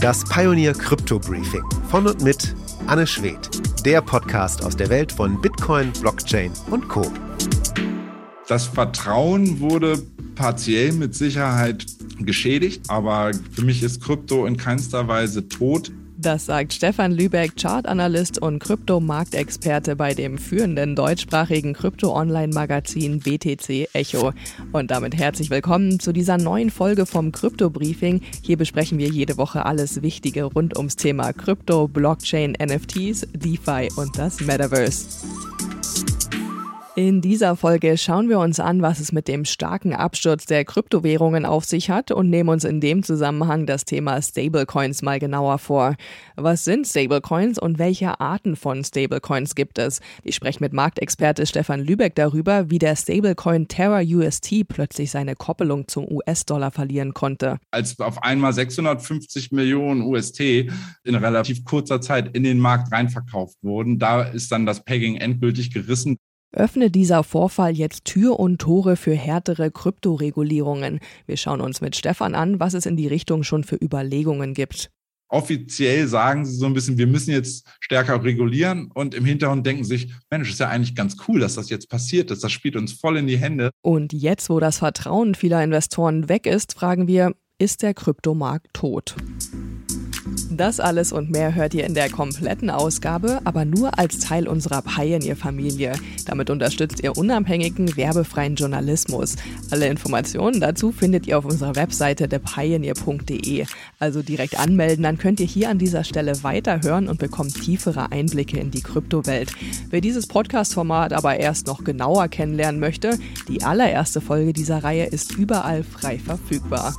Das Pioneer Crypto Briefing von und mit Anne Schwedt, der Podcast aus der Welt von Bitcoin, Blockchain und Co. Das Vertrauen wurde partiell mit Sicherheit geschädigt, aber für mich ist Krypto in keinster Weise tot. Das sagt Stefan Lübeck, Chartanalyst und Kryptomarktexperte bei dem führenden deutschsprachigen Krypto-Online-Magazin BTC Echo. Und damit herzlich willkommen zu dieser neuen Folge vom Krypto-Briefing. Hier besprechen wir jede Woche alles Wichtige rund ums Thema Krypto, Blockchain, NFTs, DeFi und das Metaverse. In dieser Folge schauen wir uns an, was es mit dem starken Absturz der Kryptowährungen auf sich hat und nehmen uns in dem Zusammenhang das Thema Stablecoins mal genauer vor. Was sind Stablecoins und welche Arten von Stablecoins gibt es? Ich spreche mit Marktexperte Stefan Lübeck darüber, wie der Stablecoin Terra UST plötzlich seine Koppelung zum US-Dollar verlieren konnte. Als auf einmal 650 Millionen UST in relativ kurzer Zeit in den Markt reinverkauft wurden, da ist dann das Pegging endgültig gerissen öffnet dieser Vorfall jetzt Tür und Tore für härtere Kryptoregulierungen. Wir schauen uns mit Stefan an, was es in die Richtung schon für Überlegungen gibt. Offiziell sagen sie so ein bisschen, wir müssen jetzt stärker regulieren und im Hintergrund denken sich, Mensch, ist ja eigentlich ganz cool, dass das jetzt passiert ist. Das spielt uns voll in die Hände. Und jetzt, wo das Vertrauen vieler Investoren weg ist, fragen wir, ist der Kryptomarkt tot? Das alles und mehr hört ihr in der kompletten Ausgabe, aber nur als Teil unserer Pioneer-Familie. Damit unterstützt ihr unabhängigen, werbefreien Journalismus. Alle Informationen dazu findet ihr auf unserer Webseite thepioneer.de. Also direkt anmelden, dann könnt ihr hier an dieser Stelle weiterhören und bekommt tiefere Einblicke in die Kryptowelt. Wer dieses Podcast-Format aber erst noch genauer kennenlernen möchte, die allererste Folge dieser Reihe ist überall frei verfügbar.